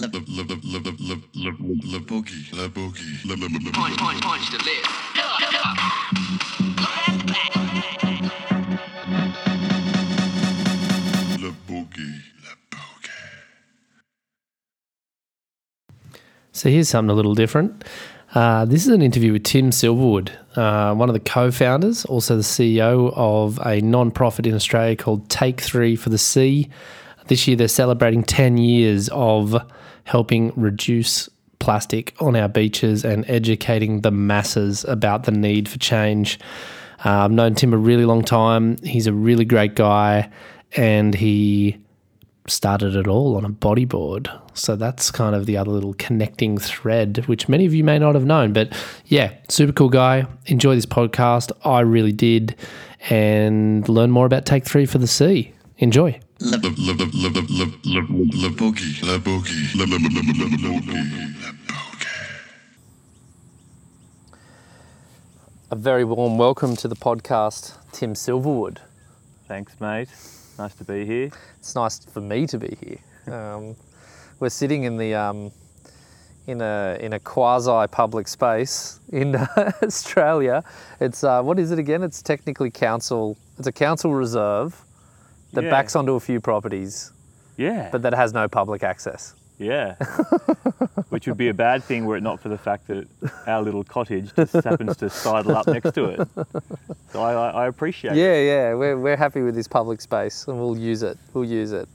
La boogie la boogie la la la la Punch, punch, punch to live. la boogie la boogie. So here's something a little different. Uh, this is an interview with Tim Silverwood, uh, one of the co-founders, also the CEO of a non-profit in Australia called Take Three for the Sea. This year they're celebrating 10 years of helping reduce plastic on our beaches and educating the masses about the need for change. Uh, I've known Tim a really long time. He's a really great guy, and he started it all on a bodyboard. So that's kind of the other little connecting thread, which many of you may not have known. But yeah, super cool guy. Enjoy this podcast. I really did. And learn more about Take Three for the Sea. Enjoy. La boogie la boogie la boogie la boogie. A very warm welcome to the podcast, Tim Silverwood. Thanks, mate. Nice to be here. It's nice for me to be here. Um, we're sitting in the um, in a in a quasi public space in Australia. It's uh, what is it again? It's technically council. It's a council reserve that Yeah. backs onto a few properties, Yeah. but that has no public access. yeah. Which would be a bad thing were it not for the fact that our little cottage just happens to sidle up next to it. So I, I, appreciate it. Yeah, yeah, we're, we're happy with this public space and we'll use it. We'll use it.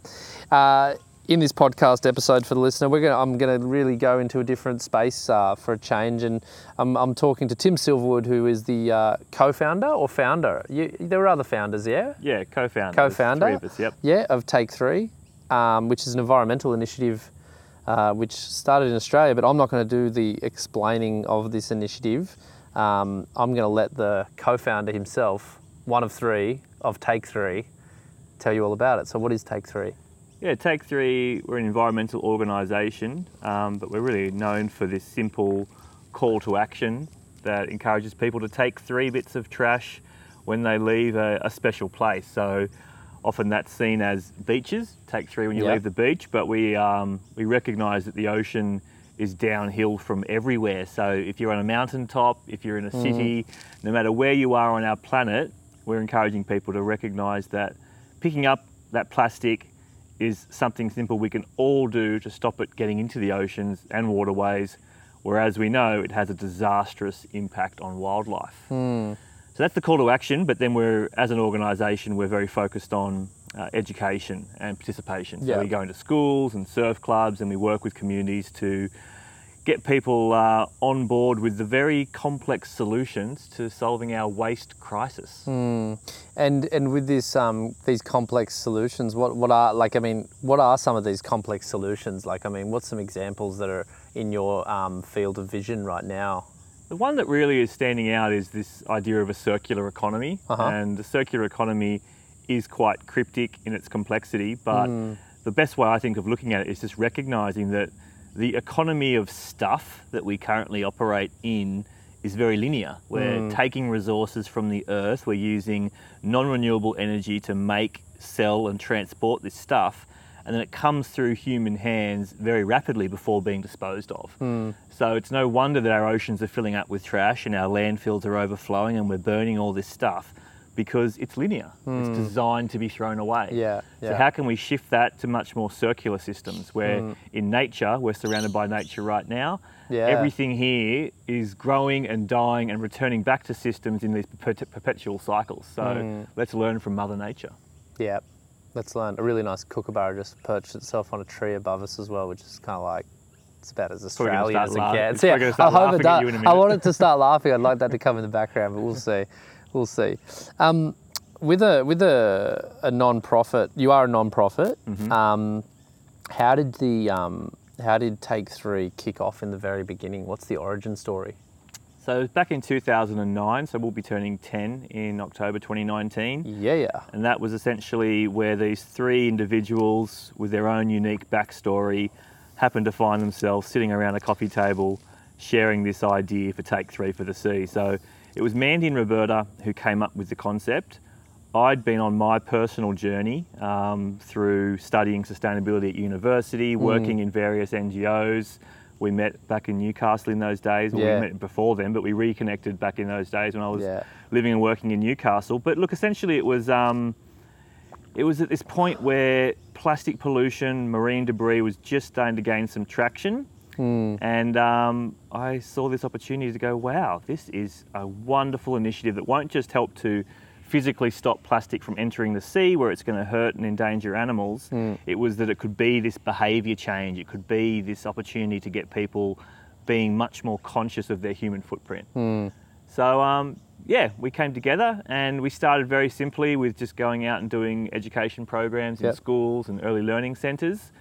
Uh, in this podcast episode for the listener, we're gonna, I'm going to really go into a different space uh, for a change. And I'm, I'm talking to Tim Silverwood, who is the uh, co founder or founder. You, there were other founders, yeah? Yeah, co-founder. Co-founder? Three of us, yep. Yeah, of Take Three, um, which is an environmental initiative uh, which started in Australia, but I'm not going to do the explaining of this initiative. Um, I'm going to let the co founder himself, one of three of Take Three, tell you all about it. So, what is Take Three? Yeah, Take Three, we're an environmental organisation, um, but we're really known for this simple call to action that encourages people to take three bits of trash when they leave a, a special place. So often that's seen as beaches, take three when you Yeah. leave the beach, but we, um, we recognise that the ocean is downhill from everywhere. So if you're on a mountaintop, if you're in a city, no matter where you are on our planet, we're encouraging people to recognise that picking up that plastic is something simple we can all do to stop it getting into the oceans and waterways, whereas we know it has a disastrous impact on wildlife. So that's the call to action, but then we're, as an organisation, we're very focused on uh, education and participation. Yeah. So we go into schools and surf clubs and we work with communities to get people uh, on board with the very complex solutions to solving our waste crisis. And and with this um, these complex solutions, what what are like? I mean, what are some of these complex solutions? Like, I mean, what's some examples that are in your um, field of vision right now? The one that really is standing out is this idea of a circular economy. Uh-huh. And the circular economy is quite cryptic in its complexity, but the best way I think of looking at it is just recognizing that the economy of stuff that we currently operate in is very linear. We're hmm. taking resources from the earth, we're using non renewable energy to make, sell, and transport this stuff. And then it comes through human hands very rapidly before being disposed of. Hmm. So it's no wonder that our oceans are filling up with trash and our landfills are overflowing and we're burning all this stuff because it's linear. It's hmm. designed to be thrown away. Yeah, So how can we shift that to much more circular systems where hmm. in nature, we're surrounded by nature right now. Yeah. Everything here is growing and dying and returning back to systems in these perpetual cycles. So hmm. let's learn from Mother Nature. Yeah, let's learn. A really nice kookaburra just perched itself on a tree above us as well, which is kind of like it's about as Australian as it gets. it's probably gonna start I hope it laughing at you does. I want it to start laughing. I'd like that to come in the background, but we'll see. We'll see. Um, with a with a, a non-profit, you are a non-profit. Mm-hmm. Um, how did the um, how did Take Three kick off in the very beginning? What's the origin story? So back in 2009, so we'll be turning 10 in October 2019. Yeah, yeah. And that was essentially where these three individuals with their own unique backstory happened to find themselves sitting around a coffee table sharing this idea for Take Three for the Sea. So it was Mandy and Roberta who came up with the concept. I'd been on my personal journey um, through studying sustainability at university, working in various NGOs. We met back in Newcastle in those days. Well, Yeah. We met before then, but we reconnected back in those days when I was Yeah. living and working in Newcastle. But look, essentially, it was um, it was at this point where plastic pollution, marine debris was just starting to gain some traction. And um, I saw this opportunity to go, wow, this is a wonderful initiative that won't just help to physically stop plastic from entering the sea where it's going to hurt and endanger animals. It was that it could be this behaviour change, it could be this opportunity to get people being much more conscious of their human footprint. So um, yeah, we came together and we started very simply with just going out and doing education programs in Yep. schools and early learning centres,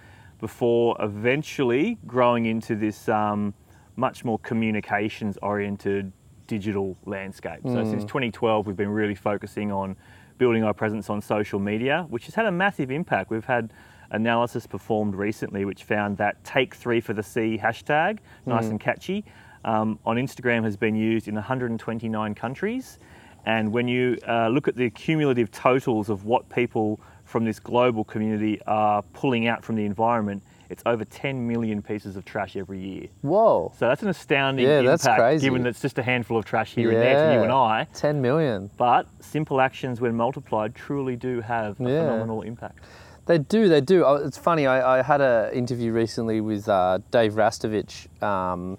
before eventually growing into this um, much more communications oriented digital landscape. So since 2012, we've been really focusing on building our presence on social media, which has had a massive impact. We've had analysis performed recently which found that take three for the sea hashtag, nice and catchy, um, on Instagram has been used in 129 countries. And when you uh, look at the cumulative totals of what people from this global community are pulling out from the environment, it's over 10 million pieces of trash every year. Whoa. So that's an astounding Yeah, that's impact, crazy. given that it's just a handful of trash here and there to you and I. 10 million. But simple actions, when multiplied, truly do have a Yeah. phenomenal impact. They do, they do. Oh, It's funny, I, I had an interview recently with uh, Dave Rastovich, um,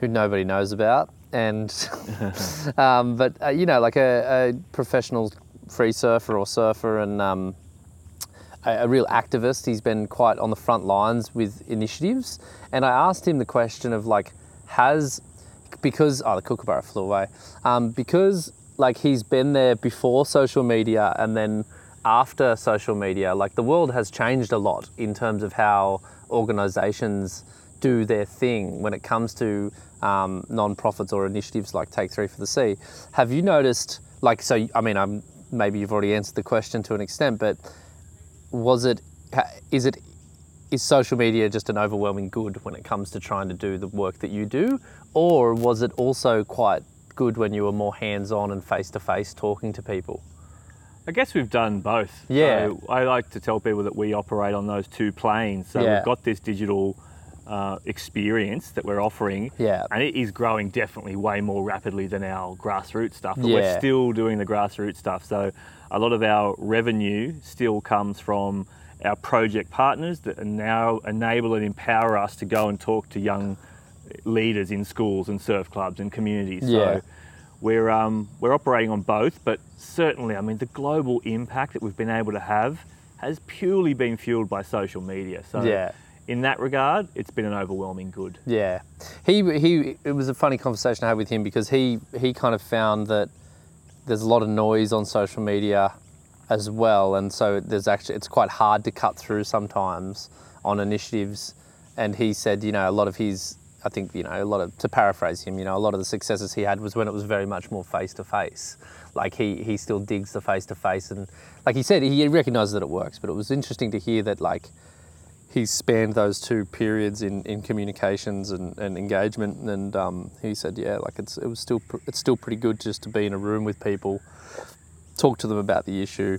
who nobody knows about. And, um, but, uh, you know, like a, a professional free surfer or surfer and um, a, real activist. He's been quite on the front lines with initiatives. And I asked him the question of, like, has, because, oh, the kookaburra flew away, um, because, like, he's been there before social media and then after social media, like, the world has changed a lot in terms of how organizations do their thing when it comes to um, non-profits or initiatives like Take Three for the Sea. Have you noticed, like, so, I mean, I'm, maybe you've already answered the question to an extent, but was it is it is social media just an overwhelming good when it comes to trying to do the work that you do or was it also quite good when you were more hands-on and face-to-face talking to people I guess we've done both. Yeah. So I like to tell people that we operate on those two planes. So Yeah. we've got this digital uh, experience that we're offering. Yeah. And it is growing definitely way more rapidly than our grassroots stuff. But Yeah. we're still doing the grassroots stuff. So a lot of our revenue still comes from our project partners that now enable and empower us to go and talk to young leaders in schools and surf clubs and communities. Yeah. So we're um, we're operating on both, but certainly, I mean, the global impact that we've been able to have has purely been fueled by social media. So, Yeah. In that regard, it's been an overwhelming good. Yeah, he he. It was a funny conversation I had with him because he he kind of found that there's a lot of noise on social media as well, and so there's actually it's quite hard to cut through sometimes on initiatives. And he said, you know, a lot of his, I think, you know, a lot of to paraphrase him, you know, a lot of the successes he had was when it was very much more face to face. Like he he still digs the face to face, and like he said, he recognises that it works. But it was interesting to hear that like he's spanned those two periods in, in communications and, and engagement and um, he said yeah like it's it was still pr- it's still pretty good just to be in a room with people talk to them about the issue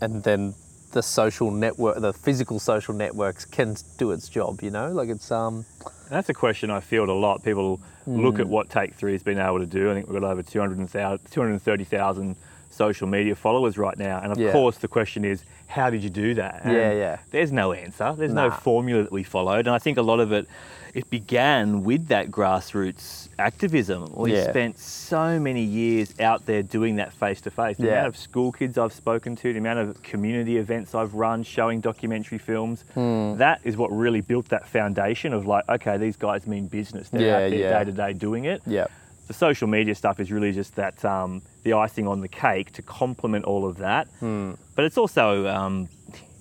and then the social network the physical social networks can do its job you know like it's um that's a question I field a lot. People look Hmm. at what Take Three has been able to do. I think we've got over 200,000 230,000 social media followers right now. And of Yeah. course, the question is, how did you do that? And Yeah, yeah. There's no answer. There's no formula that we followed. And I think a lot of it, it began with that grassroots activism. We Yeah. spent so many years out there doing that face to face. The Yeah. amount of school kids I've spoken to, the amount of community events I've run showing documentary films, Hmm. that is what really built that foundation of like, okay, these guys mean business. They're Yeah, out there day to day doing it. yeah The social media stuff is really just that um, the icing on the cake to complement all of that. Hmm. But it's also, um,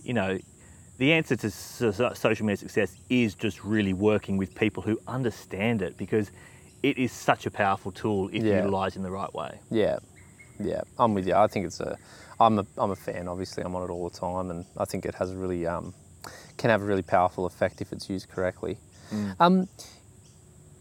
you know, the answer to so- so- social media success is just really working with people who understand it because it is such a powerful tool if Yeah. utilised in the right way. yeah yeah i'm with you i think it's a i'm a i'm a fan obviously i'm on it all the time and i think it has a really um can have a really powerful effect if it's used correctly um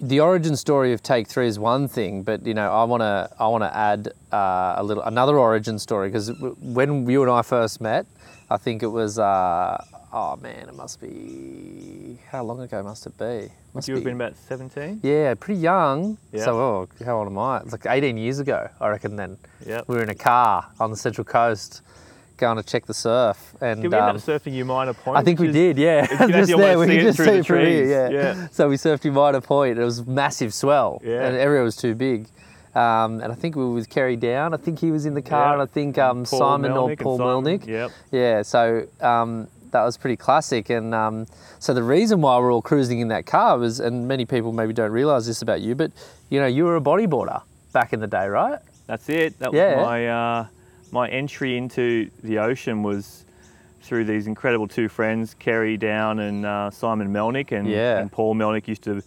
the origin story of Take Three is one thing, but you know, I want to I want to add uh, a little another origin story because when you and I first met, I think it was. Uh, oh man, it must be how long ago must it be? Must you have be- been about 17? Yeah, pretty young. Yeah. So, oh, how old am I? It's like 18 years ago, I reckon. Then Yep. we were in a car on the Central Coast, going to check the surf, and Did we end um, up surfing Umina Point? I think we is- did, yeah. you Just there, we could just through see the it from here, yeah. yeah. So we surfed Umina Point. It was massive swell, Yeah. and the area was too big. Um, and I think we were with Kerry Down. I think he was in the car, Yeah. and I think um, Simon Melnick or Paul Simon, Melnick. Yep. Yeah, so um, that was pretty classic. And um, so the reason why we're all cruising in that car was, and many people maybe don't realise this about you, but you know, you were a bodyboarder back in the day, right? That's it. That Yeah. was my uh, my entry into the ocean was through these incredible two friends, Kerry Down and uh, Simon Melnick, and, Yeah. and Paul Melnick used to.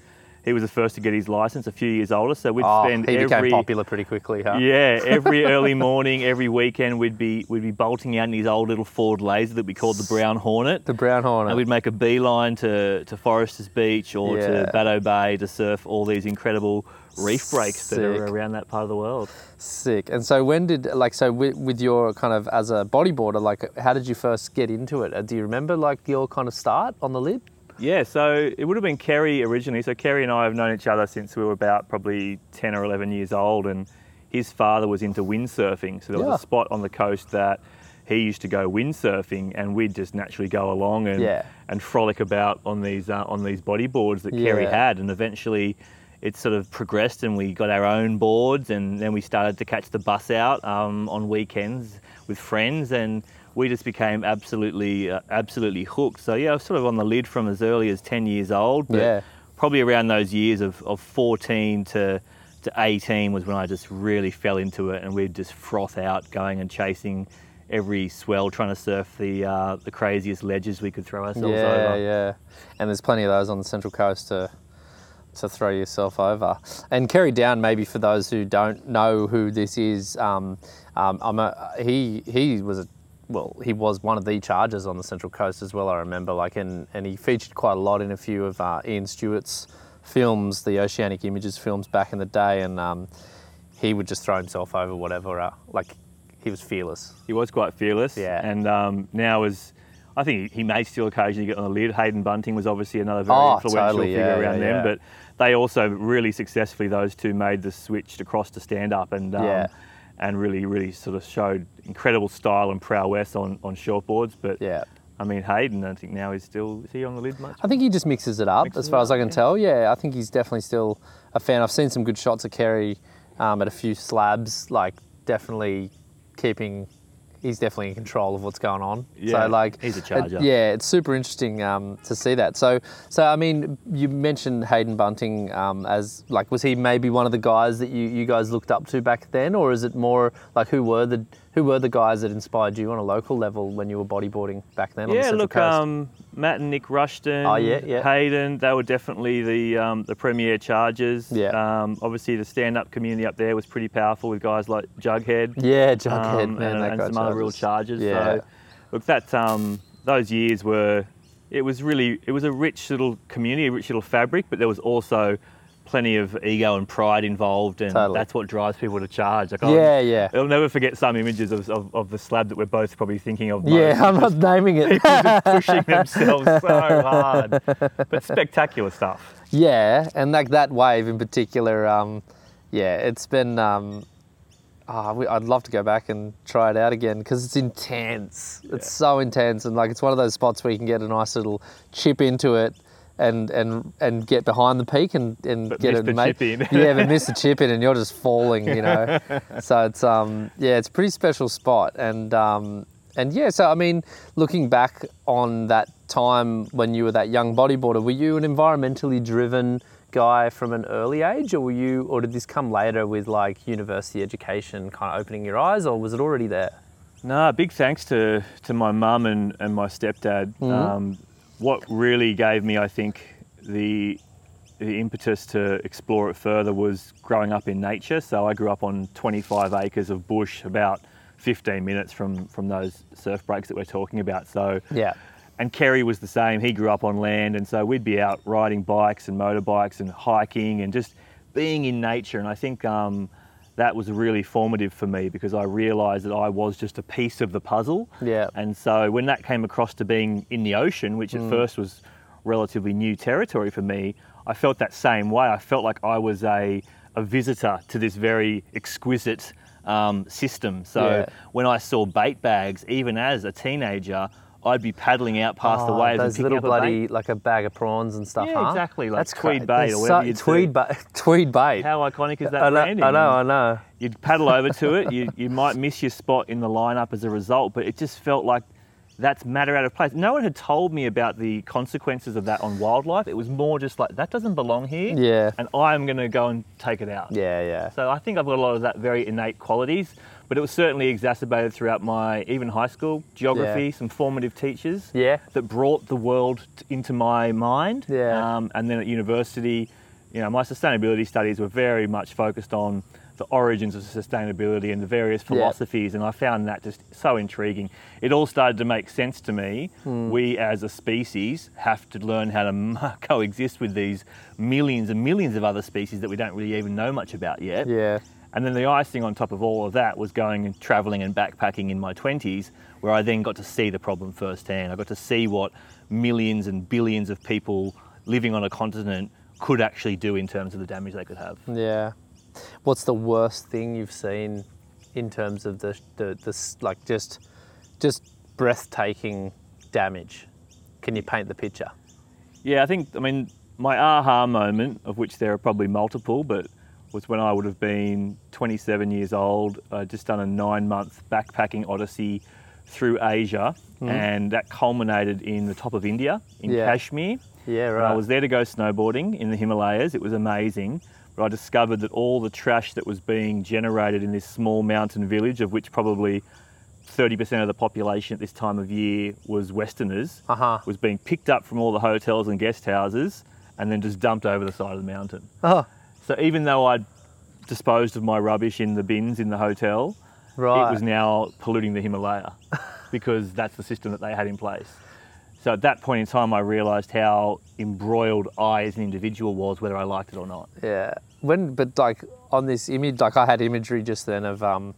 He was the first to get his license, a few years older, so we'd Oh, spend he every became popular pretty quickly, huh? yeah every early morning, every weekend we'd be we'd be bolting out in his old little Ford Laser that we called the Brown Hornet. The Brown Hornet. And we'd make a beeline to, to Forresters Beach or Yeah. to Bateau Bay to surf all these incredible reef breaks that Sick. are around that part of the world. Sick. And so when did like so with, with your kind of as a bodyboarder, like how did you first get into it? Uh, Do you remember like your kind of start on the lid? Yeah, so it would have been Kerry originally. So Kerry and I have known each other since we were about probably 10 or 11 years old, and his father was into windsurfing. So there was Yeah. a spot on the coast that he used to go windsurfing, and we'd just naturally go along and Yeah. and frolic about on these uh, on these bodyboards that Kerry had, and eventually. It sort of progressed, and we got our own boards, and then we started to catch the bus out um, on weekends with friends, and we just became absolutely, uh, absolutely hooked. So yeah, I was sort of on the lid from as early as ten years old. But Yeah. probably around those years of, of 14 to, to 18 was when I just really fell into it and we'd just froth out going and chasing every swell trying to surf the uh, the craziest ledges we could throw ourselves over. yeah, over. yeah. And there's plenty of those on the Central Coast to to throw yourself over. And Kerry Down, maybe for those who don't know who this is, um, um, I'm a, he he was a well, he was one of the chargers on the Central Coast as well. I remember, like, and and he featured quite a lot in a few of uh, Ian Stewart's films, the Oceanic Images films back in the day, and um, he would just throw himself over whatever. Uh, like, he was fearless. He was quite fearless. Yeah. And um, now is, I think he may still occasionally get on the lid. Hayden Bunting was obviously another very Oh, influential totally, figure yeah, around yeah, them. yeah. But they also really successfully, those two made the switch across to stand up and um, Yeah. and really, really sort of showed incredible style and prowess on, on shortboards. But Yeah. I mean, Hayden, I think now is still, is he on the lid much? I think he just mixes it up, Mixes as it far as up, I can yeah. tell. Yeah, I think he's definitely still a fan. I've seen some good shots of Kerry um, at a few slabs, like definitely keeping. He's definitely in control of what's going on. Yeah, so like he's a it- charger. yeah, it's super interesting um, to see that. So so I mean, you mentioned Hayden Bunting um, as like was he maybe one of the guys that you, you guys looked up to back then, or is it more like who were the who were the guys that inspired you on a local level when you were bodyboarding back then? on the Yeah, look, Coast? um, Matt and Nick Rushton, Oh, yeah, yeah. Hayden, they were definitely the um, the premier chargers. Yeah. Um, obviously, the stand-up community up there was pretty powerful with guys like Jughead. yeah, Jughead, um, man, and, and some other real charges. chargers. Yeah. So, look, that um, those years were, it was really, it was a rich little community, a rich little fabric, but there was also plenty of ego and pride involved, and Totally. that's what drives people to charge. Like, I'll- Yeah, yeah. I'll never forget some images of, of, of the slab that we're both probably thinking of. Yeah, most. I'm not naming it. just pushing themselves so hard, but spectacular stuff. yeah, and like that wave in particular, um, yeah, it's been. Um, ah, we, I'd love to go back and try it out again because it's intense. It's so intense, and like it's one of those spots where you can get a nice little chip into it. And, and and get behind the peak and, and But get miss it the mate. chip in. yeah, but miss the chip in and you're just falling, you know. so it's um yeah, it's a pretty special spot and um and yeah, so I mean, looking back on that time when you were that young bodyboarder, were you an environmentally driven guy from an early age, or were you, or did this come later with like university education, kind of opening your eyes, or was it already there? No, big thanks to, to my mum and, and my stepdad. Mm-hmm. Um, what really gave me, I think, the the impetus to explore it further was growing up in nature. So I grew up on 25 acres of bush, about 15 minutes from from those surf breaks that we're talking about. So Yeah, and Kerry was the same. He grew up on land, and so we'd be out riding bikes and motorbikes and hiking and just being in nature. And I think um, that was really formative for me because I realised that I was just a piece of the puzzle. Yeah. And so when that came across to being in the ocean, which at first was relatively new territory for me, I felt that same way. I felt like I was a, a visitor to this very exquisite um, system. So Yeah. when I saw bait bags, even as a teenager, I'd be paddling out past the Oh, waves and those picking little up a bloody bait. like a bag of prawns and stuff. Yeah, huh? exactly, like That's tweed cra- bait or whatever so- you'd tweed bait. Tweed bait. How iconic is that I know, branding? I know, I know. You'd paddle over to it. You, you might miss your spot in the lineup as a result, but it just felt like that's matter out of place. No one had told me about the consequences of that on wildlife. It was more just like that doesn't belong here. Yeah. And I'm going to go and take it out. Yeah, yeah. So I think I've got a lot of that very innate qualities, but it was certainly exacerbated throughout my even high school geography. Yeah. Some formative teachers Yeah. that brought the world into my mind. Yeah. Um, and then at university, you know, my sustainability studies were very much focused on the origins of sustainability and the various Yeah. philosophies, and I found that just so intriguing. It all started to make sense to me. Hmm. We, as a species, have to learn how to coexist with these millions and millions of other species that we don't really even know much about yet. Yeah. And then the icing on top of all of that was going and traveling and backpacking in my 20s, where I then got to see the problem firsthand. I got to see what millions and billions of people living on a continent could actually do in terms of the damage they could have. Yeah. What's the worst thing you've seen in terms of the the, the like just just breathtaking damage? Can you paint the picture? Yeah, I think, I mean, my aha moment, of which there are probably multiple, but was when I would have been 27 years old, uh, just done a nine month backpacking odyssey through Asia, and that culminated in the top of India, in Yeah. Kashmir. Yeah, And right. I was there to go snowboarding in the Himalayas. It was amazing. But I discovered that all the trash that was being generated in this small mountain village, of which probably 30% of the population at this time of year was Westerners, Uh-huh. was being picked up from all the hotels and guest houses and then just dumped over the side of the mountain. Oh, So even though I'd disposed of my rubbish in the bins in the hotel, right. it was now polluting the Himalaya because that's the system that they had in place. So at that point in time, I realised how embroiled I as an individual was, whether I liked it or not. Yeah. When but like on this image, like I had imagery just then of um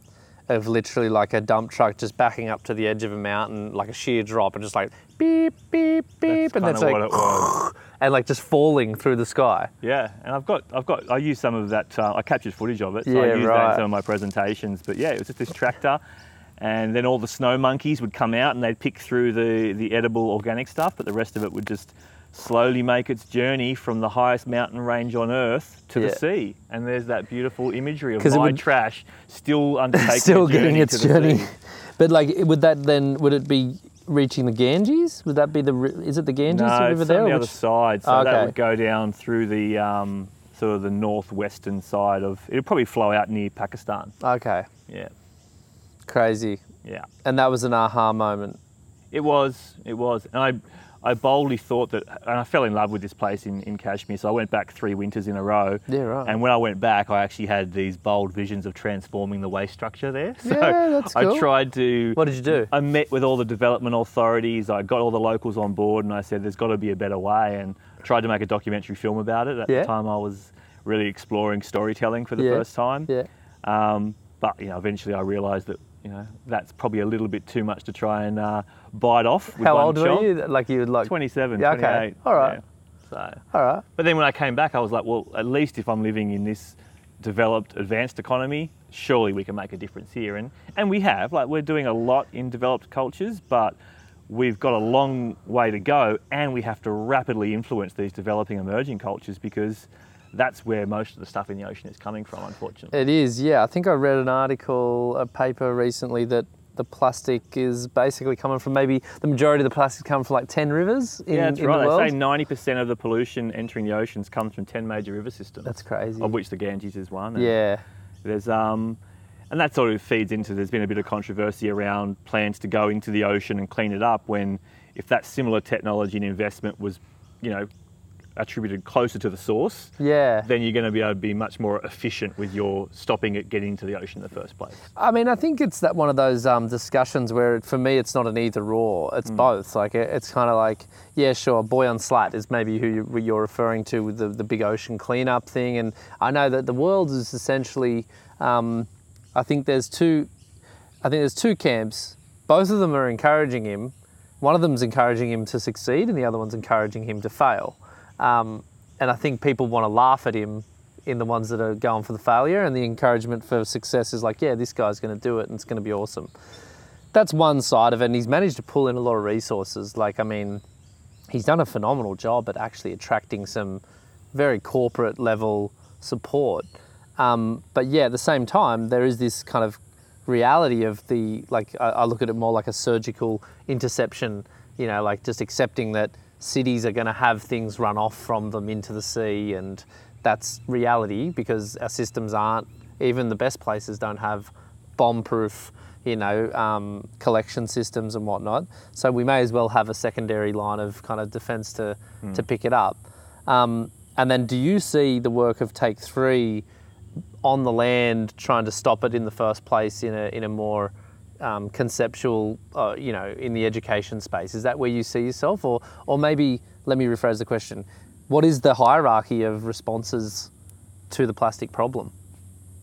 of literally like a dump truck just backing up to the edge of a mountain, like a sheer drop, and just like beep beep beep, That's and that's like what it was. and like just falling through the sky. Yeah, and I've got, I've got, I used some of that. Uh, I captured footage of it, so Yeah, I used that in some of my presentations. But yeah, it was just this tractor, and then all the snow monkeys would come out and they'd pick through the the edible organic stuff, but the rest of it would just slowly make its journey from the highest mountain range on earth to Yeah. the sea. And there's that beautiful imagery of my would- trash still undertaking Still getting its journey. But like, would that then would it be reaching the Ganges? Would that be the is it the Ganges No, river it's there? on the or other which- side, so Okay. that would go down through the um, sort of the northwestern side of. It'd probably flow out near Pakistan. Okay, Yeah, crazy. yeah. And that was an aha moment. It was, it was. And I, I boldly thought that, and I fell in love with this place in, in Kashmir. So I went back three winters in a row. Yeah, right. And when I went back, I actually had these bold visions of transforming the waste structure there. So Yeah, that's cool. I tried to. What did you do? I met with all the development authorities. I got all the locals on board, and I said, "There's got to be a better way." And tried to make a documentary film about it. At Yeah. the time, I was really exploring storytelling for the Yeah. first time. Yeah. Um, but you know, eventually I realised that you know that's probably a little bit too much to try and uh, bite off. With How one old shot. were you? Like you would like 27, Yeah, okay. 28. All right. yeah. So, All right. but then when I came back, I was like, well, at least if I'm living in this developed, advanced economy, surely we can make a difference here. And and we have. Like we're doing a lot in developed cultures, but we've got a long way to go, and we have to rapidly influence these developing emerging cultures because that's where most of the stuff in the ocean is coming from, unfortunately. It is, yeah. I think I read an article, a paper recently that the plastic is basically coming from maybe the majority of the plastic coming from like 10 rivers in, yeah, that's in right. the world. They say 90% of the pollution entering the oceans comes from 10 major river systems. That's crazy. Of which the Ganges is one. yeah. There's um, and that sort of feeds into. There's been a bit of controversy around plans to go into the ocean and clean it up. When if that similar technology and investment was, you know, attributed closer to the source, Yeah. then you're going to be able to be much more efficient with your stopping it getting into the ocean in the first place. I mean, I think it's that one of those um, discussions where, for me, it's not an either or. It's both. Like it, it's kind of like, yeah, sure, Boyan Slat is maybe who you, you're referring to with the, the big ocean cleanup thing. And I know that the world is essentially, um, I think there's two, I think there's two camps. Both of them are encouraging him. One of them's encouraging him to succeed, and the other one's encouraging him to fail. Um, and I think people want to laugh at him in the ones that are going for the failure, and the encouragement for success is like, yeah, this guy's going to do it, and it's going to be awesome. That's one side of it, and he's managed to pull in a lot of resources. Like, I mean, he's done a phenomenal job at actually attracting some very corporate level support. Um, but yeah, at the same time, there is this kind of reality of the like. I, I look at it more like a surgical interception. You know, like just accepting that cities are going to have things run off from them into the sea, and that's reality because our systems aren't. Even the best places don't have bomb-proof, you know, um, collection systems and whatnot. So we may as well have a secondary line of kind of defence to to pick it up. Um, and then, do you see the work of Take Three on the land trying to stop it in the first place in a in a more um, conceptual, uh, you know, in the education space? Is that where you see yourself, or or maybe let me rephrase the question: What is the hierarchy of responses to the plastic problem?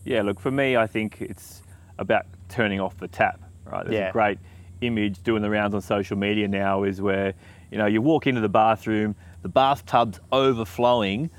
Yeah, look, for me, I think it's about turning off the tap, right? There's Yeah. a great image doing the rounds on social media now is where, you know, you walk into the bathroom, the bathtub's overflowing.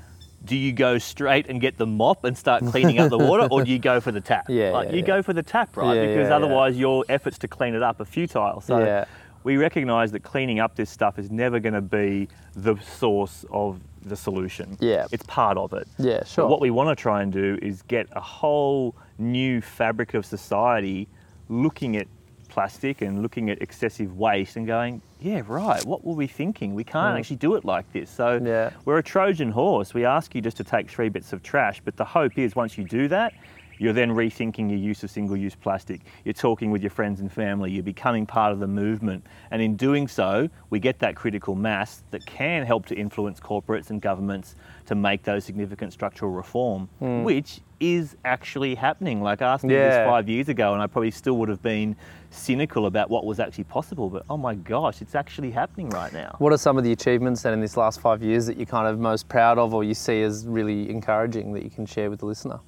Do you go straight and get the mop and start cleaning up the water, or do you go for the tap? Yeah, like, yeah, you yeah. go for the tap, right? Yeah, because otherwise your efforts to clean it up are futile. So Yeah. we recognise that cleaning up this stuff is never going to be the source of the solution. Yeah. it's part of it. Yeah, But sure. what we want to try and do is get a whole new fabric of society looking at plastic and looking at excessive waste and going, yeah, right, what were we thinking? We can't actually do it like this. So Mm. Yeah. we're a Trojan horse. We ask you just to take three bits of trash, but the hope is once you do that, you're then rethinking your use of single use plastic. You're talking with your friends and family. You're becoming part of the movement. And in doing so, we get that critical mass that can help to influence corporates and governments to make those significant structural reform, hmm. which is actually happening. Like ask me. Yeah. this five years ago, and I probably still would have been cynical about what was actually possible. But oh my gosh, it's actually happening right now. What are some of the achievements then in this last five years that you're kind of most proud of, or you see as really encouraging that you can share with the listener?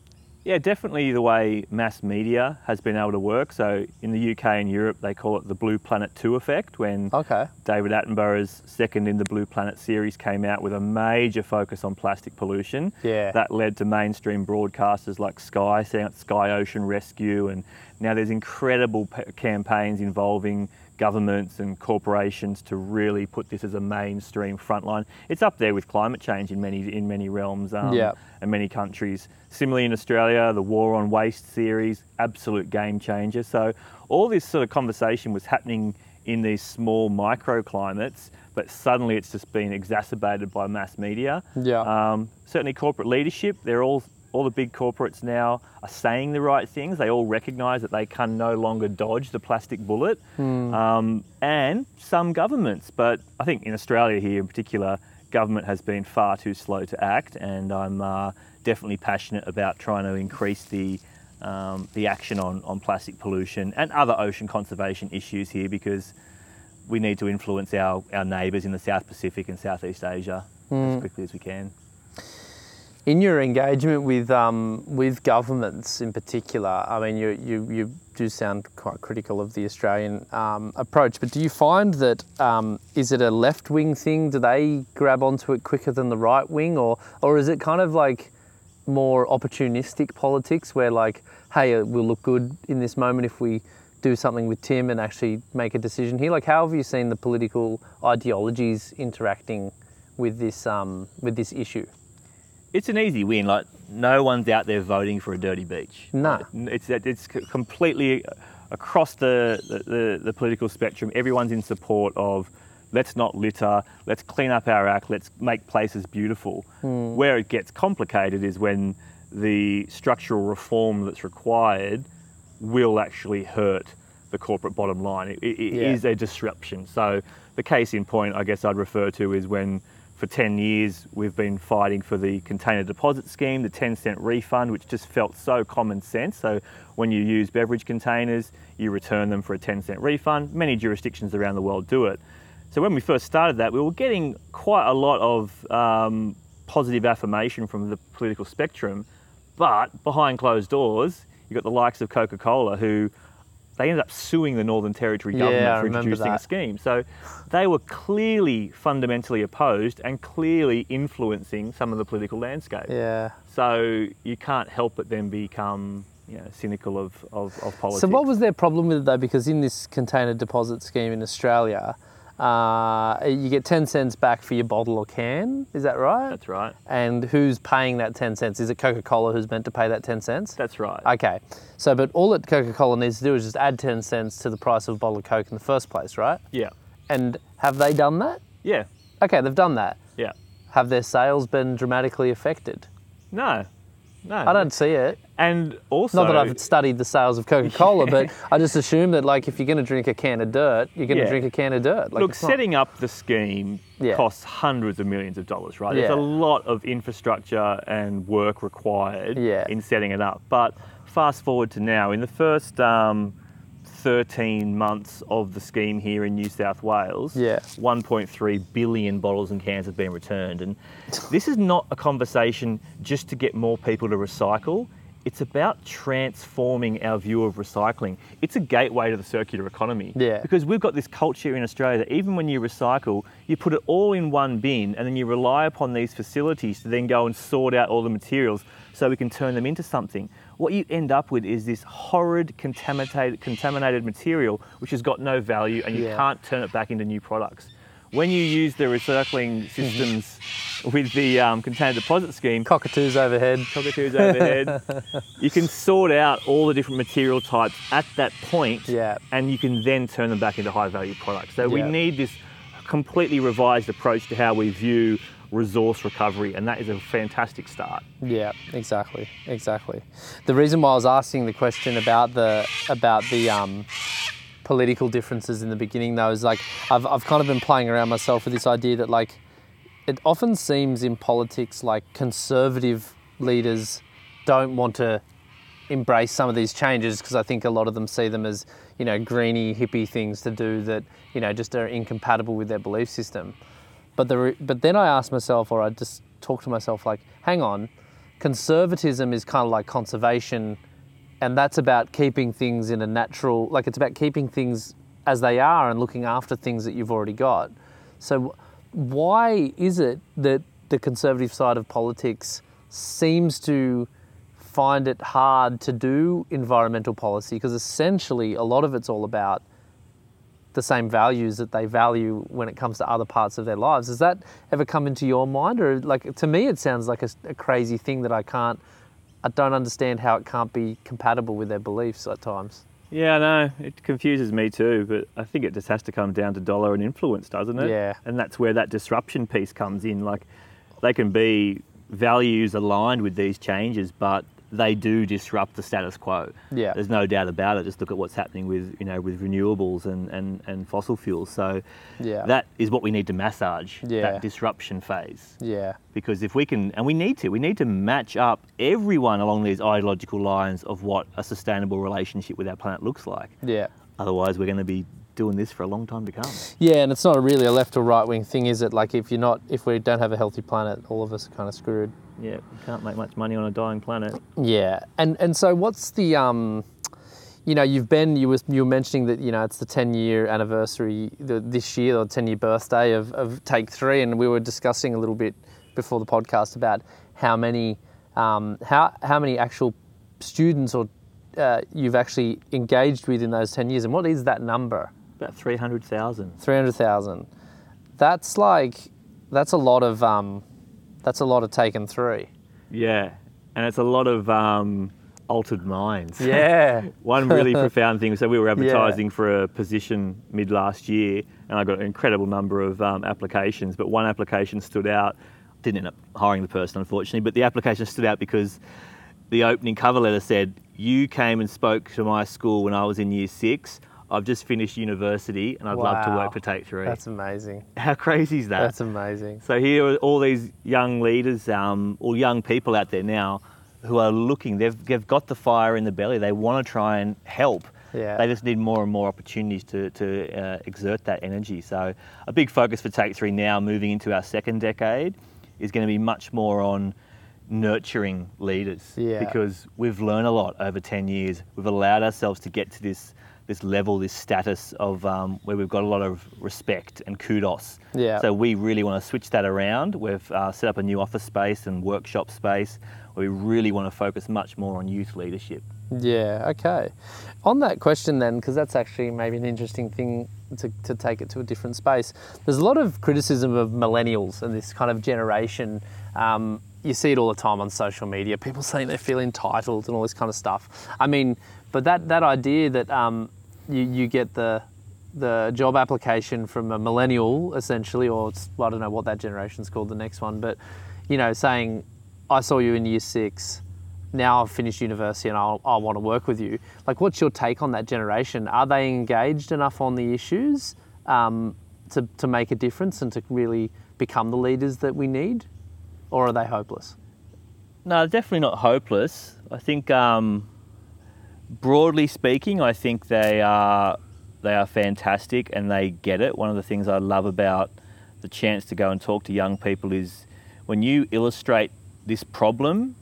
Yeah, definitely the way mass media has been able to work. So in the UK and Europe, they call it the Blue Planet 2 effect when Okay. David Attenborough's second in the Blue Planet series came out with a major focus on plastic pollution. Yeah. That led to mainstream broadcasters like Sky, saying Sky Ocean Rescue, and now there's incredible p- campaigns involving governments and corporations to really put this as a mainstream frontline. It's up there with climate change in many in many realms um, Yeah. and many countries. Similarly in Australia, the War on Waste series, absolute game changer. So all this sort of conversation was happening in these small microclimates, but suddenly it's just been exacerbated by mass media. Yeah. Um, certainly corporate leadership, they're all all the big corporates now are saying the right things. They all recognise that they can no longer dodge the plastic bullet. Um, and some governments, but I think in Australia here in particular, government has been far too slow to act, and I'm uh, definitely passionate about trying to increase the um, the action on, on plastic pollution and other ocean conservation issues here because we need to influence our, our neighbours in the South Pacific and Southeast Asia as quickly as we can. In your engagement with um, with governments in particular, I mean, you, you, you do sound quite critical of the Australian um, approach, but do you find that um, is it a left wing thing? Do they grab onto it quicker than the right wing, or or is it kind of like more opportunistic politics where like, hey, it will look good in this moment if we do something with Tim and actually make a decision here? Like, how have you seen the political ideologies interacting with this um, with this issue? It's an easy win. Like no one's out there voting for a dirty beach. No. It's it's completely across the, the, the political spectrum. Everyone's in support of let's not litter, let's clean up our act, let's make places beautiful. Hmm. Where it gets complicated is when the structural reform that's required will actually hurt the corporate bottom line. It, it, it Yeah. is a disruption. So the case in point, I guess I'd refer to is when for 10 years, we've been fighting for the container deposit scheme, the 10 cent refund, which just felt so common sense. So when you use beverage containers, you return them for a 10 cent refund. Many jurisdictions around the world do it. So when we first started that, we were getting quite a lot of um, positive affirmation from the political spectrum. But behind closed doors, you've got the likes of Coca Cola who they ended up suing the Northern Territory government I for introducing a scheme. So they were clearly fundamentally opposed and clearly influencing some of the political landscape. Yeah. So you can't help but then become you know, cynical of, of, of politics. So what was their problem with it though? Because in this container deposit scheme in Australia, uh, you get 10 cents back for your bottle or can, is that right? That's right. And who's paying that 10 cents? Is it Coca Cola who's meant to pay that 10 cents? That's right. Okay. So, but all that Coca Cola needs to do is just add 10 cents to the price of a bottle of Coke in the first place, right? yeah. And have they done that? Yeah. Okay, they've done that. Yeah. Have their sales been dramatically affected? No. No. I don't see it. And also, Not that I've studied the sales of Coca Cola, but I just assume that, like, if you're going to drink a can of dirt, you're going to Yeah. drink a can of dirt. Like, Look, it's not- setting up the scheme Yeah. costs hundreds of millions of dollars, right? There's a lot of infrastructure and work required Yeah. in setting it up. But fast forward to now, in the first um, 13 months of the scheme here in New South Wales, Yeah. 1.3 billion bottles and cans have been returned. And this is not a conversation just to get more people to recycle. It's about transforming our view of recycling. It's a gateway to the circular economy. Yeah. Because we've got this culture in Australia that even when you recycle, you put it all in one bin and then you rely upon these facilities to then go and sort out all the materials so we can turn them into something. What you end up with is this horrid contaminated, contaminated material which has got no value and you Yeah. can't turn it back into new products. When you use the recycling systems with the um, container deposit scheme, cockatoos overhead. cockatoos overhead. you can sort out all the different material types at that point, Yeah. and you can then turn them back into high value products. So we need this completely revised approach to how we view resource recovery, and that is a fantastic start. Yeah, exactly, exactly. The reason why I was asking the question about the about the um, political differences in the beginning, though, is like I've I've kind of been playing around myself with this idea that like it often seems in politics like conservative leaders don't want to embrace some of these changes because I think a lot of them see them as you know greeny hippie things to do that you know just are incompatible with their belief system. But the but then I ask myself, or I just talk to myself like, hang on, conservatism is kind of like conservation, and that's about keeping things in a natural like it's about keeping things as they are and looking after things that you've already got. So why is it that the conservative side of politics seems to find it hard to do environmental policy because essentially a lot of it's all about the same values that they value when it comes to other parts of their lives. Has that ever come into your mind, or like to me, it sounds like a, a crazy thing that I can't, I don't understand how it can't be compatible with their beliefs at times. Yeah, I know. It confuses me too, but I think it just has to come down to dollar and influence, doesn't it? Yeah. And that's where that disruption piece comes in. Like, they can be values aligned with these changes, but they do disrupt the status quo. Yeah. There's no doubt about it. Just look at what's happening with, you know, with renewables and, and, and fossil fuels. So Yeah. that is what we need to massage, Yeah. that disruption phase Yeah, because if we can and we need to we need to match up everyone along these ideological lines of what a sustainable relationship with our planet looks like yeah. otherwise we're going to be doing this for a long time to come Yeah, and it's not really a left or right wing thing, is it? Like if you're not, if we don't have a healthy planet, all of us are kind of screwed. yeah you can't make much money on a dying planet Yeah, and and so what's the um, you know, you've been you was you were mentioning that you know it's the ten year anniversary the, this year or ten year birthday of, of Take Three, and we were discussing a little bit before the podcast about how many um, how how many actual students or uh, you've actually engaged with in those ten years, and what is that number? About 300,000 Three hundred thousand. That's like that's a lot of um, that's a lot of taken three. yeah and it's a lot of um, altered minds Yeah. One really profound thing. So we were advertising for a position mid last year, and I got an incredible number of um, applications. But one application stood out. Didn't end up hiring the person, unfortunately. But the application stood out because the opening cover letter said, "You came and spoke to my school when I was in year six. I've just finished university and I'd love to work for Take Three. That's amazing. How crazy is that? That's amazing. So here are all these young leaders, um, or young people out there now, who are looking. They've, they've got the fire in the belly. They want to try and help. Yeah. They just need more and more opportunities to, to uh, exert that energy. So a big focus for Take Three now, moving into our second decade, is going to be much more on nurturing leaders. Yeah. Because we've learned a lot over 10 years. We've allowed ourselves to get to this this level, this status of um, where we've got a lot of respect and kudos. Yeah. So we really want to switch that around. We've uh, set up a new office space and workshop space where we really want to focus much more on youth leadership. Yeah, okay. On that question, then, because that's actually maybe an interesting thing to, to take it to a different space, there's a lot of criticism of millennials and this kind of generation. Um, you see it all the time on social media, people saying they feel entitled and all this kind of stuff. I mean, but that, that idea that um, you, you get the the job application from a millennial essentially or it's, I don't know what that generation's called the next one but you know saying I saw you in year 6 now I've finished university and I'll, I want to work with you. Like, what's your take on that generation? Are they engaged enough on the issues um, to, to make a difference and to really become the leaders that we need? Or are they hopeless? No, definitely not hopeless. I think, um, broadly speaking, I think they are they are fantastic and they get it. One of the things I love about the chance to go and talk to young people is when you illustrate this problem,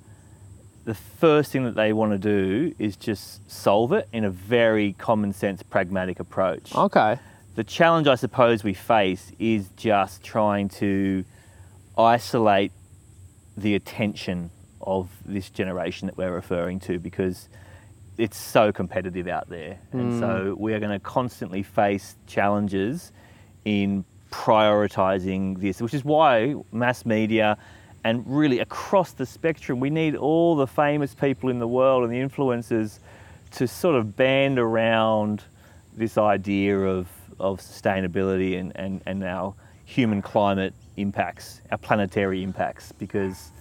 the first thing that they want to do is just solve it in a very common sense, pragmatic approach. Okay. The challenge I suppose we face is just trying to isolate the attention of this generation that we're referring to because it's so competitive out there. And so we are going to constantly face challenges in prioritizing this, which is why mass media and really across the spectrum, we need all the famous people in the world and the influencers to sort of band around this idea of, of sustainability and, and, and our human climate impacts, our planetary impacts, because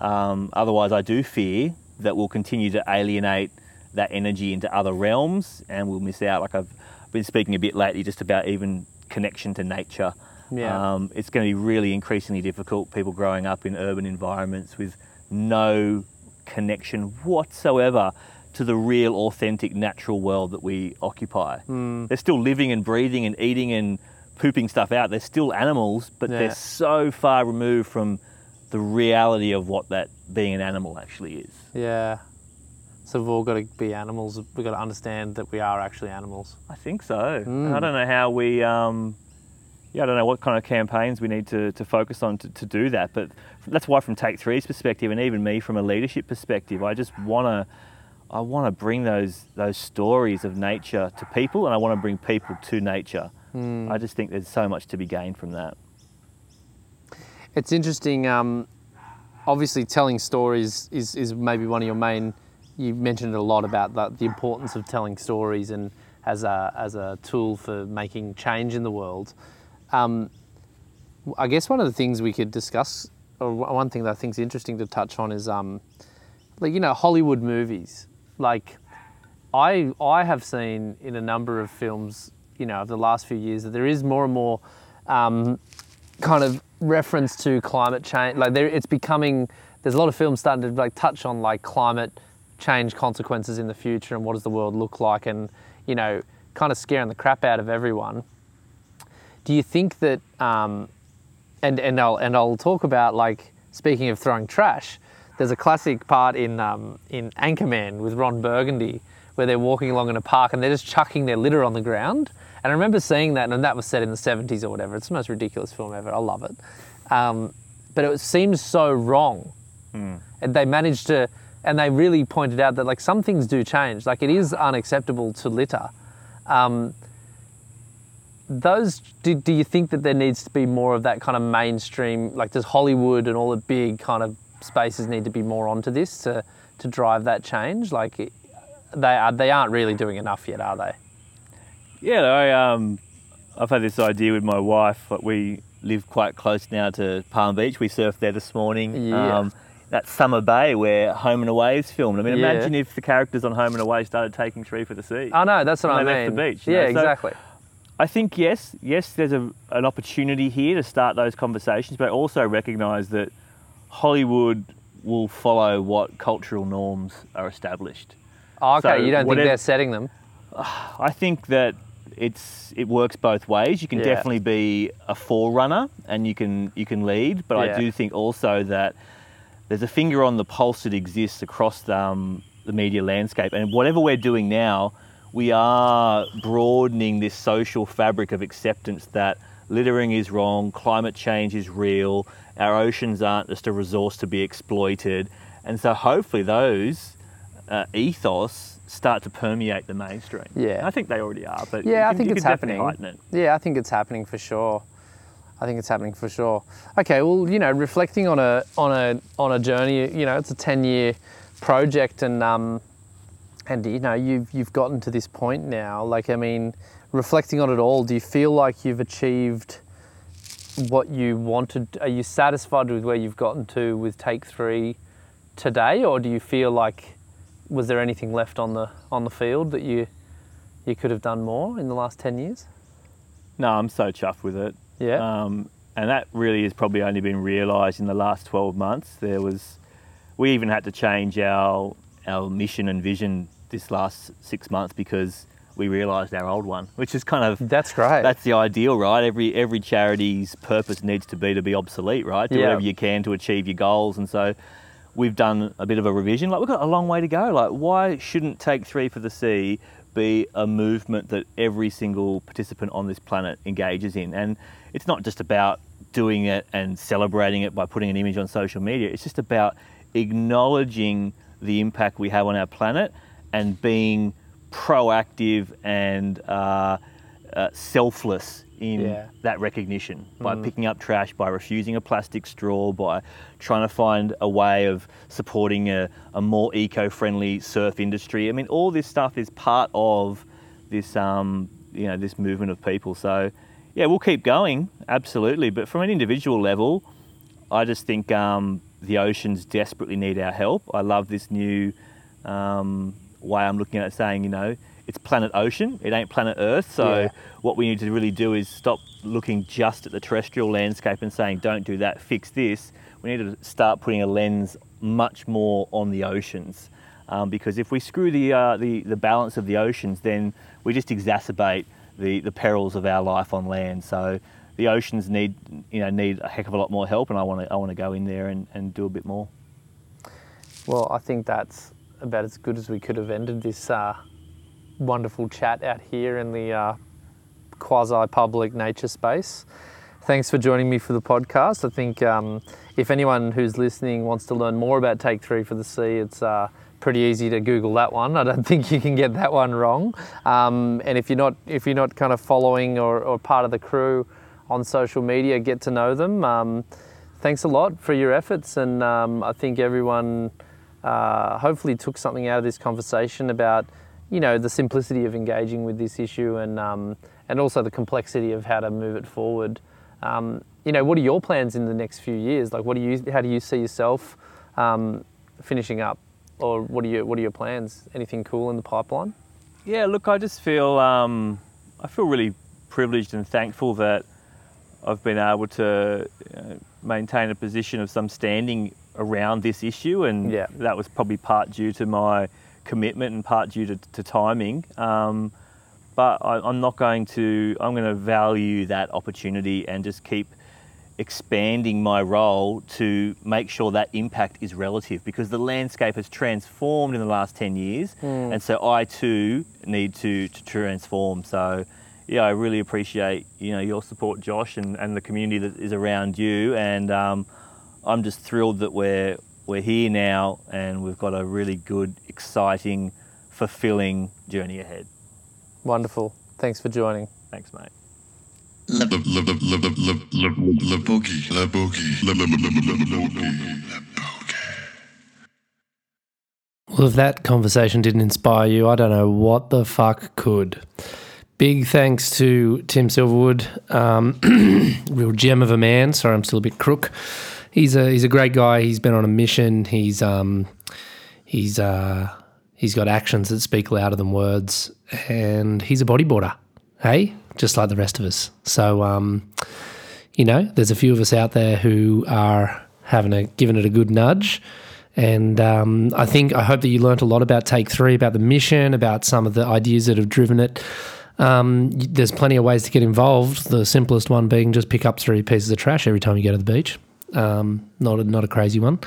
um, otherwise, I do fear that we'll continue to alienate that energy into other realms and we'll miss out. Like I've been speaking a bit lately just about even connection to nature. Yeah. Um, it's going to be really increasingly difficult. People growing up in urban environments with no connection whatsoever to the real, authentic, natural world that we occupy. Hmm. They're still living and breathing and eating and pooping stuff out. They're still animals, but Yeah. they're so far removed from the reality of what that being an animal actually is. Yeah. So we've all got to be animals. We've got to understand that we are actually animals. I think so. And I don't know how we, um, yeah, I don't know what kind of campaigns we need to, to focus on to, to do that. But that's why, from Take Three's perspective, and even me from a leadership perspective, I just want to, I want to bring those those stories of nature to people, and I want to bring people to nature. I just think there's so much to be gained from that. It's interesting. Um, obviously, telling stories is, is maybe one of your main. You mentioned a lot about that, the importance of telling stories and as a, as a tool for making change in the world. Um, I guess one of the things we could discuss, or one thing that I think is interesting to touch on, is um, like you know Hollywood movies. Like I I have seen in a number of films, you know, of the last few years that there is more and more um, kind of reference to climate change. Like there, it's becoming. There's a lot of films starting to like touch on like climate change consequences in the future and what does the world look like, and you know, kind of scaring the crap out of everyone. Do you think that? Um, and and I'll and I'll talk about like speaking of throwing trash. There's a classic part in um, in Anchorman with Ron Burgundy where they're walking along in a park and they're just chucking their litter on the ground. And I remember seeing that, and that was set in the 70s or whatever. It's the most ridiculous film ever. I love it. Um, but it seems so wrong. And they managed to, and they really pointed out that like some things do change. Like it is unacceptable to litter. Um, those do, do you think that there needs to be more of that kind of mainstream like does hollywood and all the big kind of spaces need to be more onto this to to drive that change like they are they aren't really doing enough yet are they Yeah, I um, I've had this idea with my wife. Like we live quite close now to Palm Beach. We surfed there this morning. Yeah. Um, that summer bay where Home and Away is filmed. I mean, Yeah. imagine if the characters on Home and Away started taking three for the sea. I know that's what I they mean. left the beach, yeah, so- exactly. I think yes, yes, there's a, an opportunity here to start those conversations, but also recognise that Hollywood will follow what cultural norms are established. Oh, okay, So you don't think they're setting them? I think that it's it works both ways. You can Yeah. definitely be a forerunner and you can you can lead, but Yeah. I do think also that there's a finger on the pulse that exists across the, um, the media landscape, and whatever we're doing now, we are broadening this social fabric of acceptance that littering is wrong, climate change is real, our oceans aren't just a resource to be exploited, and so hopefully those uh, ethos start to permeate the mainstream. Yeah. I think they already are, but Yeah, you I think it's happening. it. Yeah, I think it's happening for sure. I think it's happening for sure. Okay, well, you know, reflecting on a on a on a journey, you know, it's a ten year project, and um, and you know, you've you've gotten to this point now. Like, I mean, reflecting on it all, do you feel like you've achieved what you wanted? Are you satisfied with where you've gotten to with Take Three today, or do you feel like was there anything left on the on the field that you you could have done more in the last ten years? No, I'm so chuffed with it. Yeah. Um, and that really has probably only been realised in the last 12 months. There was, we even had to change our our mission and vision this last six months because we realised our old one, which is kind of That's great. that's the ideal, right? Every every charity's purpose needs to be to be obsolete, right? Do Yeah. whatever you can to achieve your goals, and so we've done a bit of a revision. Like we've got a long way to go. Like why shouldn't Take Three for the Sea be a movement that every single participant on this planet engages in? And it's not just about doing it and celebrating it by putting an image on social media. It's just about acknowledging the impact we have on our planet and being proactive and uh, uh, selfless in Yeah. that recognition by picking up trash, by refusing a plastic straw, by trying to find a way of supporting a, a more eco-friendly surf industry. I mean, all this stuff is part of this, um, you know, this movement of people. So, yeah, we'll keep going, absolutely. But from an individual level, I just think um, the oceans desperately need our help. I love this new um, way I'm looking at it, saying, you know, it's planet ocean, it ain't planet Earth. So Yeah. what we need to really do is stop looking just at the terrestrial landscape and saying, don't do that, fix this. We need to start putting a lens much more on the oceans. Um, because if we screw the, uh, the, the balance of the oceans, then we just exacerbate the, the perils of our life on land. So the oceans need, you know, need a heck of a lot more help, and I want to I want to go in there and, and do a bit more. Well, I think that's about as good as we could have ended this uh, wonderful chat out here in the uh, quasi public nature space. Thanks for joining me for the podcast. I think um, if anyone who's listening wants to learn more about Take Three for the Sea, it's uh, pretty easy to Google that one. I don't think you can get that one wrong. Um, and if you're not if you're not kind of following or, or part of the crew on social media, get to know them. Um, thanks a lot for your efforts, and um, I think everyone uh, hopefully took something out of this conversation about you know the simplicity of engaging with this issue and um, and also the complexity of how to move it forward. Um, you know, what are your plans in the next few years? Like, what do you how do you see yourself um, finishing up, or what are your what are your plans? Anything cool in the pipeline? Yeah, look, I just feel um, I feel really privileged and thankful that I've been able to you know, maintain a position of some standing around this issue, and Yeah. that was probably part due to my commitment and part due to, to timing. Um, but I, I'm not going to. I'm going to value that opportunity and just keep expanding my role to make sure that impact is relative because the landscape has transformed in the last 10 years and so I too need to, to transform so yeah I really appreciate you know your support Josh and, and the community that is around you and um, I'm just thrilled that we're we're here now and we've got a really good, exciting, fulfilling journey ahead. Wonderful. Thanks for joining. Thanks, mate. Well, if that conversation didn't inspire you, I don't know what the fuck could. Big thanks to Tim Silverwood, um, real gem of a man. Sorry, I'm still a bit crook he's a he's a great guy. He's been on a mission. He's um he's uh he's got actions that speak louder than words, and he's a bodyboarder. Hey, just like the rest of us. So um, you know, there's a few of us out there who are having a giving it a good nudge. And um, I think I hope that you learnt a lot about Take Three, about the mission, about some of the ideas that have driven it. Um, there's plenty of ways to get involved. The simplest one being just pick up three pieces of trash every time you go to the beach. Um, not a, not a crazy one,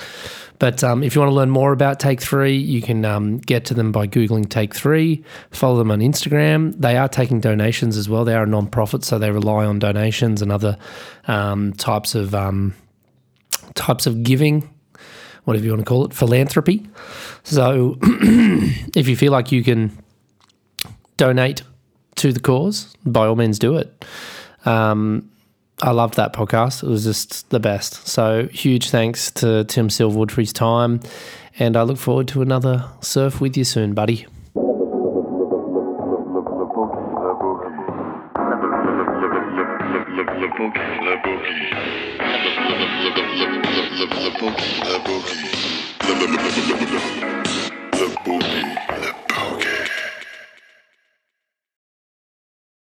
but um, if you want to learn more about Take Three, you can um, get to them by googling Take Three. Follow them on Instagram. They are taking donations as well. They are a non-profit, so they rely on donations and other um, types of um, types of giving whatever you want to call it, philanthropy. So if you feel like you can donate to the cause, by all means do it. Um, I loved that podcast. It was just the best. So huge thanks to Tim Silverwood for his time. And I look forward to another surf with you soon, buddy.